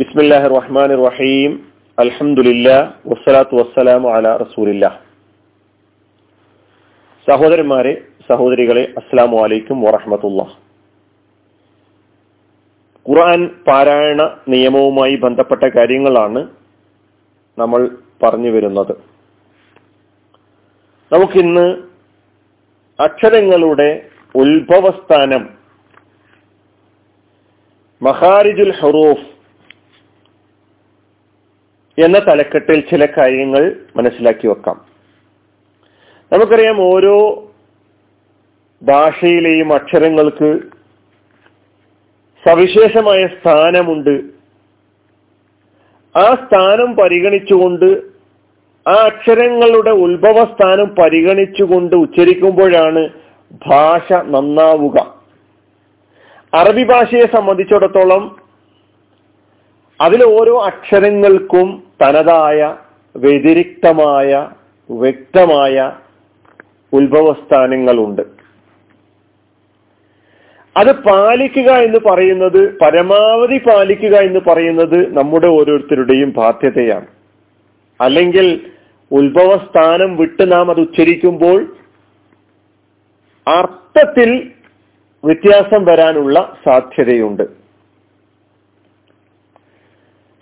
ബിസ്മില്ലാഹി റഹ്മാൻ റഹീം അലഹമുല്ല വസ്സലാത്തു വസ്സലാമു അലാ റസൂലില്ല. സഹോദരന്മാരെ സഹോദരികളെ അസ്സാം വലൈക്കും വറഹമത്തുള്ള. ഖുർആൻ പാരായണ നിയമവുമായി ബന്ധപ്പെട്ട കാര്യങ്ങളാണ് നമ്മൾ പറഞ്ഞു വരുന്നത്. നമുക്കിന്ന് അക്ഷരങ്ങളുടെ ഉത്ഭവസ്ഥാനം മഹാരിജുൽ ഹറൂഫ് എന്ന തലക്കെട്ടിൽ ചില കാര്യങ്ങൾ മനസ്സിലാക്കി വെക്കാം. നമുക്കറിയാം ഓരോ ഭാഷയിലെയും അക്ഷരങ്ങൾക്ക് സവിശേഷമായ സ്ഥാനമുണ്ട്. ആ സ്ഥാനം പരിഗണിച്ചുകൊണ്ട് ആ അക്ഷരങ്ങളുടെ ഉത്ഭവസ്ഥാനം പരിഗണിച്ചുകൊണ്ട് ഉച്ചരിക്കുമ്പോഴാണ് ഭാഷ നന്നാവുക. അറബി ഭാഷയെ സംബന്ധിച്ചിടത്തോളം അതിലോരോ ഓരോ അക്ഷരങ്ങൾക്കും തനതായ വ്യതിരിക്തമായ വ്യക്തമായ ഉത്ഭവസ്ഥാനങ്ങളുണ്ട്. അത് പാലിക്കുക എന്ന് പറയുന്നത് പരമാവധി പാലിക്കുക എന്ന് പറയുന്നത് നമ്മുടെ ഓരോരുത്തരുടെയും ബാധ്യതയാണ്. അല്ലെങ്കിൽ ഉത്ഭവസ്ഥാനം വിട്ട് നാം അത് ഉച്ചരിക്കുമ്പോൾ അർത്ഥത്തിൽ വ്യത്യാസം വരാനുള്ള സാധ്യതയുണ്ട്.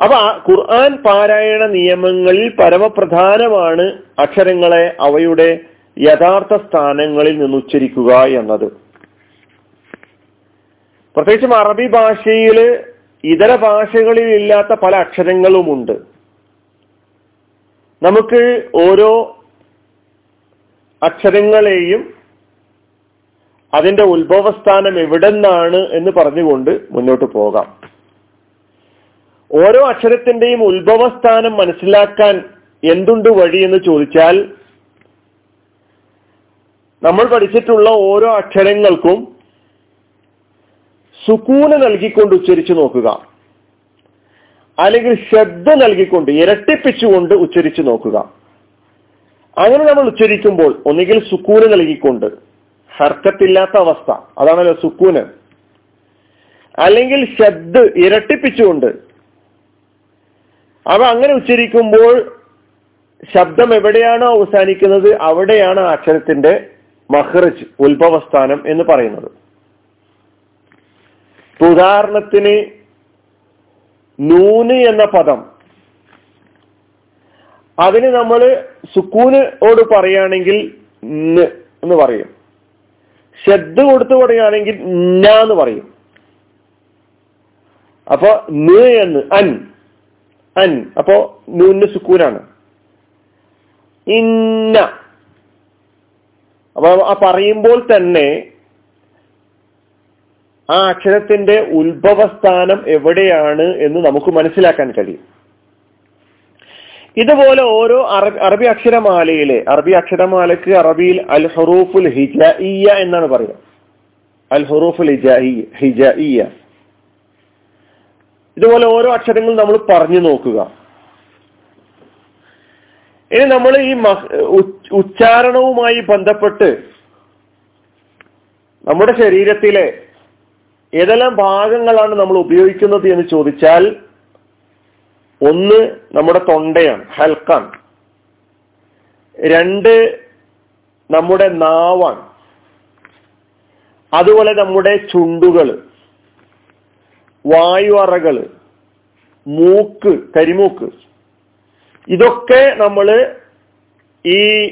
അപ്പൊ ഖുർആൻ പാരായണ നിയമങ്ങളിൽ പരമപ്രധാനമാണ് അക്ഷരങ്ങളെ അവയുടെ യഥാർത്ഥ സ്ഥാനങ്ങളിൽ നിന്ന് ഉച്ചരിക്കുക എന്നത്. പ്രത്യേകിച്ചും അറബി ഭാഷയിൽ ഇതര ഭാഷകളിൽ ഇല്ലാത്ത പല അക്ഷരങ്ങളുമുണ്ട്. നമുക്ക് ഓരോ അക്ഷരങ്ങളെയും അതിന്റെ ഉത്ഭവസ്ഥാനം എവിടെന്നാണ് എന്ന് പറഞ്ഞുകൊണ്ട് മുന്നോട്ട് പോകാം. ഓരോ അക്ഷരത്തിന്റെയും ഉത്ഭവസ്ഥാനം മനസ്സിലാക്കാൻ എന്തുണ്ട് വഴി എന്ന് ചോദിച്ചാൽ നമ്മൾ പഠിച്ചിട്ടുള്ള ഓരോ അക്ഷരങ്ങൾക്കും സുക്കൂന് നൽകിക്കൊണ്ട് ഉച്ചരിച്ചു നോക്കുക. അല്ലെങ്കിൽ ശ്രദ്ധ നൽകിക്കൊണ്ട് ഇരട്ടിപ്പിച്ചുകൊണ്ട് ഉച്ചരിച്ചു നോക്കുക. അങ്ങനെ നമ്മൾ ഉച്ചരിക്കുമ്പോൾ ഒന്നുകിൽ സുക്കൂന് നൽകിക്കൊണ്ട് ഹർക്കത്തില്ലാത്ത അവസ്ഥ അതാണല്ലോ സുക്കൂന്. അല്ലെങ്കിൽ ശബ്ദ ഇരട്ടിപ്പിച്ചുകൊണ്ട് അവ അങ്ങനെ ഉച്ചരിക്കുമ്പോൾ ശബ്ദം എവിടെയാണോ അവസാനിക്കുന്നത് അവിടെയാണ് അക്ഷരത്തിന്റെ മഹ്റജ് ഉത്ഭവസ്ഥാനം എന്ന് പറയുന്നത്. ഉദാഹരണത്തിന് നൂന് എന്ന പദം. അതിന് നമ്മൾ സുക്കൂനോട് പറയുകയാണെങ്കിൽ എന്ന് പറയും. ശബ്ദ കൊടുത്ത് പറയുകയാണെങ്കിൽ ന എന്ന് പറയും. അപ്പൊ ന് എന്ന് അൻ. അൻ. അപ്പോ നൂന് സുക്കൂനാണ്. ഇന്ന. അപ്പൊ ആ പറയുമ്പോൾ തന്നെ ആ അക്ഷരത്തിന്റെ ഉത്ഭവസ്ഥാനം എവിടെയാണ് എന്ന് നമുക്ക് മനസ്സിലാക്കാൻ കഴിയും. ഇതുപോലെ ഓരോ അറബി അക്ഷരമാലയിലെ അറബി അക്ഷരമാലക്ക് അറബിയിൽ അൽ ഹുറൂഫുൽ ഹിജഇയ എന്നാണ് പറയുക. അൽ ഹറൂഫുൽ ഹിജ ഹിജഇയ ഇതുപോലെ ഓരോ അക്ഷരങ്ങൾ നമ്മൾ പറഞ്ഞു നോക്കുക. ഇനി നമ്മൾ ഈ ഉച്ചാരണവുമായി ബന്ധപ്പെട്ട് നമ്മുടെ ശരീരത്തിലെ ഏതെല്ലാം ഭാഗങ്ങളാണ് നമ്മൾ ഉപയോഗിക്കുന്നത് എന്ന് ചോദിച്ചാൽ ഒന്ന് നമ്മുടെ തൊണ്ടയാണ് ഹൽക്കാൻ രണ്ട് നമ്മുടെ നാവാണ്. അതുപോലെ നമ്മുടെ ചുണ്ടുകൾ വായു അറകൾ മൂക്ക് കരിമൂക്ക്. ഇതൊക്കെ നമ്മൾ ഈ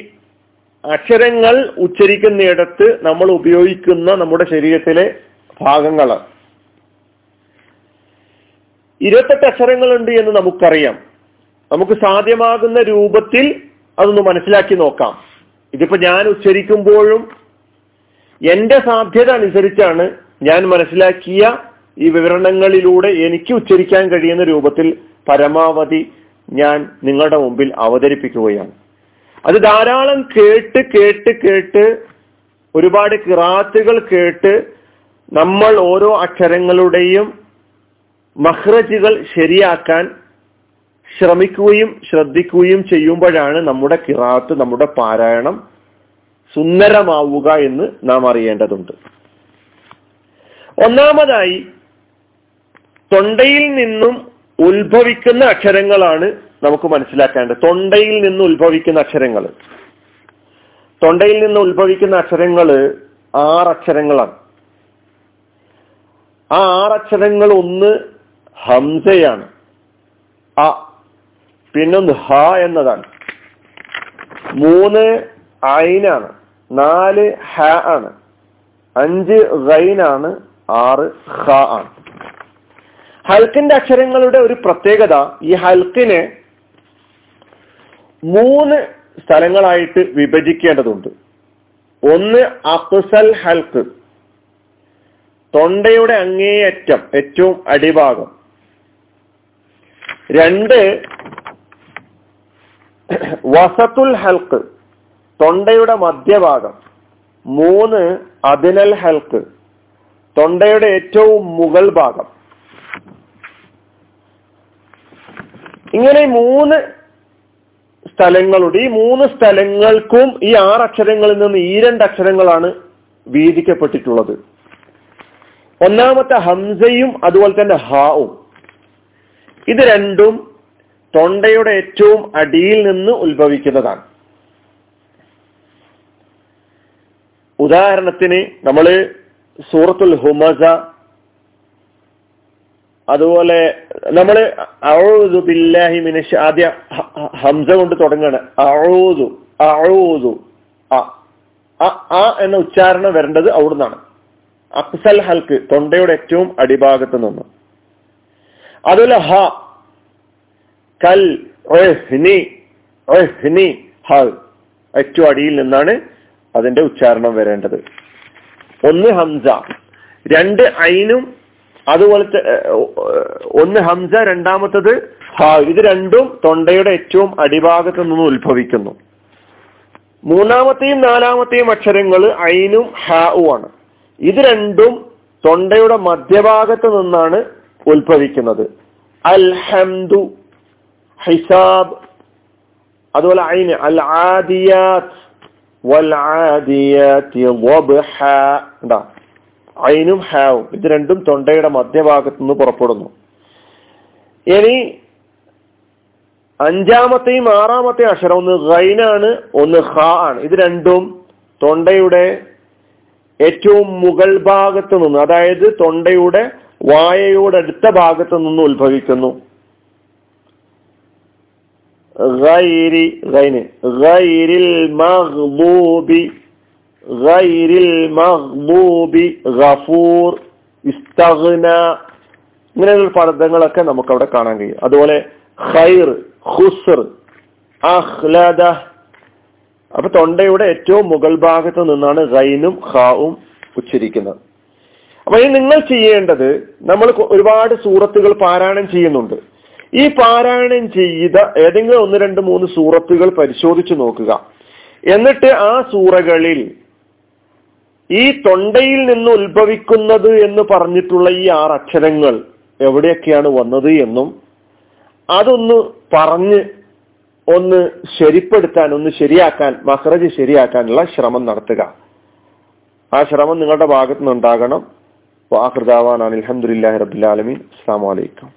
അക്ഷരങ്ങൾ ഉച്ചരിക്കുന്നിടത്ത് നമ്മൾ ഉപയോഗിക്കുന്ന നമ്മുടെ ശരീരത്തിലെ ഭാഗങ്ങളാണ്. ഇരുപത്തെട്ട് അക്ഷരങ്ങളുണ്ട് എന്ന് നമുക്കറിയാം. നമുക്ക് സാധ്യമാകുന്ന രൂപത്തിൽ അതൊന്ന് മനസ്സിലാക്കി നോക്കാം. ഇതിപ്പോ ഞാൻ ഉച്ചരിക്കുമ്പോഴും എന്റെ സാധ്യത അനുസരിച്ചാണ് ഞാൻ മനസ്സിലാക്കിയ ഈ വിവരണങ്ങളിലൂടെ എനിക്ക് ഉച്ചരിക്കാൻ കഴിയുന്ന രൂപത്തിൽ പരമാവധി ഞാൻ നിങ്ങളുടെ മുമ്പിൽ അവതരിപ്പിക്കുകയാണ്. അത് ധാരാളം കേട്ട് കേട്ട് കേട്ട് ഒരുപാട് കിറാത്തുകൾ കേട്ട് നമ്മൾ ഓരോ അക്ഷരങ്ങളുടെയും മഹ്റജുകൾ ശരിയാക്കാൻ ശ്രമിക്കുകയും ശ്രദ്ധിക്കുകയും ചെയ്യുമ്പോഴാണ് നമ്മുടെ കിറാത്ത് നമ്മുടെ പാരായണം സുന്ദരമാവുക എന്ന് നാം അറിയേണ്ടതുണ്ട്. ഒന്നാമതായി തൊണ്ടയിൽ നിന്നും ഉത്ഭവിക്കുന്ന അക്ഷരങ്ങളാണ് നമുക്ക് മനസ്സിലാക്കേണ്ടത്. തൊണ്ടയിൽ നിന്ന് ഉത്ഭവിക്കുന്ന അക്ഷരങ്ങൾ തൊണ്ടയിൽ നിന്ന് ഉത്ഭവിക്കുന്ന അക്ഷരങ്ങൾ അക്ഷരങ്ങളാണ്. ആ ആറക്ഷരങ്ങൾ ഒന്ന് ഹംസയാണ്. അ പിന്നൊന്ന് ഹ എന്നതാണ്. മൂന്ന് ഐനാണ്. നാല് ഹ ആണ്. അഞ്ച് ഗൈനാണ് ആറ് ഹ ആണ്. ഹൽക്കിന്റെ അക്ഷരങ്ങളുടെ ഒരു പ്രത്യേകത ഈ ഹൽക്കിനെ മൂന്ന് സ്ഥലങ്ങളായിട്ട് വിഭജിക്കേണ്ടതുണ്ട്. ഒന്ന് അക്സൽ ഹൽക്ക് തൊണ്ടയുടെ അങ്ങേയറ്റം ഏറ്റവും അടിഭാഗം. രണ്ട് വസത്തുൽ ഹൽക്ക് തൊണ്ടയുടെ മധ്യഭാഗം. മൂന്ന് അതിനൽ ഹൽക്ക് തൊണ്ടയുടെ ഏറ്റവും മുകൾ ഭാഗം. ഇങ്ങനെ മൂന്ന് സ്ഥലങ്ങളുടെ ഈ മൂന്ന് സ്ഥലങ്ങൾക്കും ഈ ആറ് അക്ഷരങ്ങളിൽ നിന്ന് ഈ രണ്ട് അക്ഷരങ്ങളാണ് വീതിക്കപ്പെട്ടിട്ടുള്ളത്. ഒന്നാമത്തെ ഹംസയും അതുപോലെ തന്നെ ഹാവും. ഇത് രണ്ടും തൊണ്ടയുടെ ഏറ്റവും അടിയിൽ നിന്ന് ഉത്ഭവിക്കുന്നതാണ്. ഉദാഹരണത്തിന് നമ്മൾ സൂറത്തുൽ ഹുമസ അതുപോലെ നമ്മൾ അഴൂതു ബില്ലാഹി മിനിഷ് ആദ്യ ഹംസ കൊണ്ട് തുടങ്ങാണ്. അഴൂതു അഴൂതു അ എന്ന ഉച്ചാരണം വരേണ്ടത് അവിടുന്നാണ്. അക്സൽ ഹൽക്ക് തൊണ്ടയുടെ ഏറ്റവും അടിഭാഗത്ത് നിന്ന്. അതുപോലെ ഹ കൽ ഏറ്റവും അടിയിൽ നിന്നാണ് അതിന്റെ ഉച്ചാരണം വരേണ്ടത്. ഒന്ന് ഹംസ. രണ്ട് ഐനും അതുപോലത്തെ ഒന്ന് ഹംസ രണ്ടാമത്തത് ഹാ ഇത് രണ്ടും തൊണ്ടയുടെ ഏറ്റവും അടിഭാഗത്ത് നിന്ന് ഉത്ഭവിക്കുന്നു. മൂന്നാമത്തെയും നാലാമത്തെയും അക്ഷരങ്ങൾ ഐനും ഹാവും ആണ്. ഇത് രണ്ടും തൊണ്ടയുടെ മധ്യഭാഗത്ത് നിന്നാണ് ഉത്ഭവിക്കുന്നത്. അൽഹംദു ഹിസാബ് അതുപോലെ ഐന് അൽ ആദിയാത്ത് വൽ ആദിയാത്തി ഐനും ഹാവും. ഇത് രണ്ടും തൊണ്ടയുടെ മധ്യഭാഗത്തു നിന്ന് പുറപ്പെടുന്നു. ഇനി അഞ്ചാമത്തെയും ആറാമത്തെയും അക്ഷരം ഒന്ന് ഗൈനാണ് ഒന്ന് ഹ ആണ്. ഇത് രണ്ടും തൊണ്ടയുടെ ഏറ്റവും മുകൾ ഭാഗത്ത് നിന്ന് അതായത് തൊണ്ടയുടെ വായയോടടുത്ത ഭാഗത്ത് നിന്ന് ഉത്ഭവിക്കുന്നു. ഗൈരി ഗൈന്. ഗൈരിൽ മഗ്ബൂബി ഗൈരിൽ മഹ്ബൂബി ഗഫൂർ ഇസ്തഗ്ന ഇങ്ങനെയുള്ള പദങ്ങളൊക്കെ നമുക്ക് അവിടെ കാണാൻ കഴിയും. അതുപോലെ ഖൈർ ഖുസ്ർ അഹ്ലദ അപ്പൊ തൊണ്ടയുടെ ഏറ്റവും മുകൾ ഭാഗത്ത് നിന്നാണ് ഗൈനും ഖാവും ഉച്ചരിക്കുന്നത്. അപ്പൊ ഇനി നിങ്ങൾ ചെയ്യേണ്ടത് നമ്മൾ ഒരുപാട് സൂറത്തുകൾ പാരായണം ചെയ്യുന്നുണ്ട്. ഈ പാരായണം ചെയ്ത ഏതെങ്കിലും ഒന്ന് രണ്ട് മൂന്ന് സൂറത്തുകൾ പരിശോധിച്ചു നോക്കുക. എന്നിട്ട് ആ സൂറകളിൽ ഈ തൊണ്ടയിൽ നിന്ന് ഉത്ഭവിക്കുന്നത് എന്ന് പറഞ്ഞിട്ടുള്ള ഈ ആറ് അക്ഷരങ്ങൾ എവിടെയൊക്കെയാണ് വന്നത് എന്നും അതൊന്ന് പറഞ്ഞ് ഒന്ന് ശരിപ്പെടുത്താൻ ഒന്ന് ശരിയാക്കാൻ മഹ്റജ് ശരിയാക്കാനുള്ള ശ്രമം നടത്തുക. ആ ശ്രമം നിങ്ങളുടെ ഭാഗത്തുനിന്ന് ഉണ്ടാകണം അലഹമുല്ലാ റബുലാലമീൻ അസ്സാം വലൈക്കും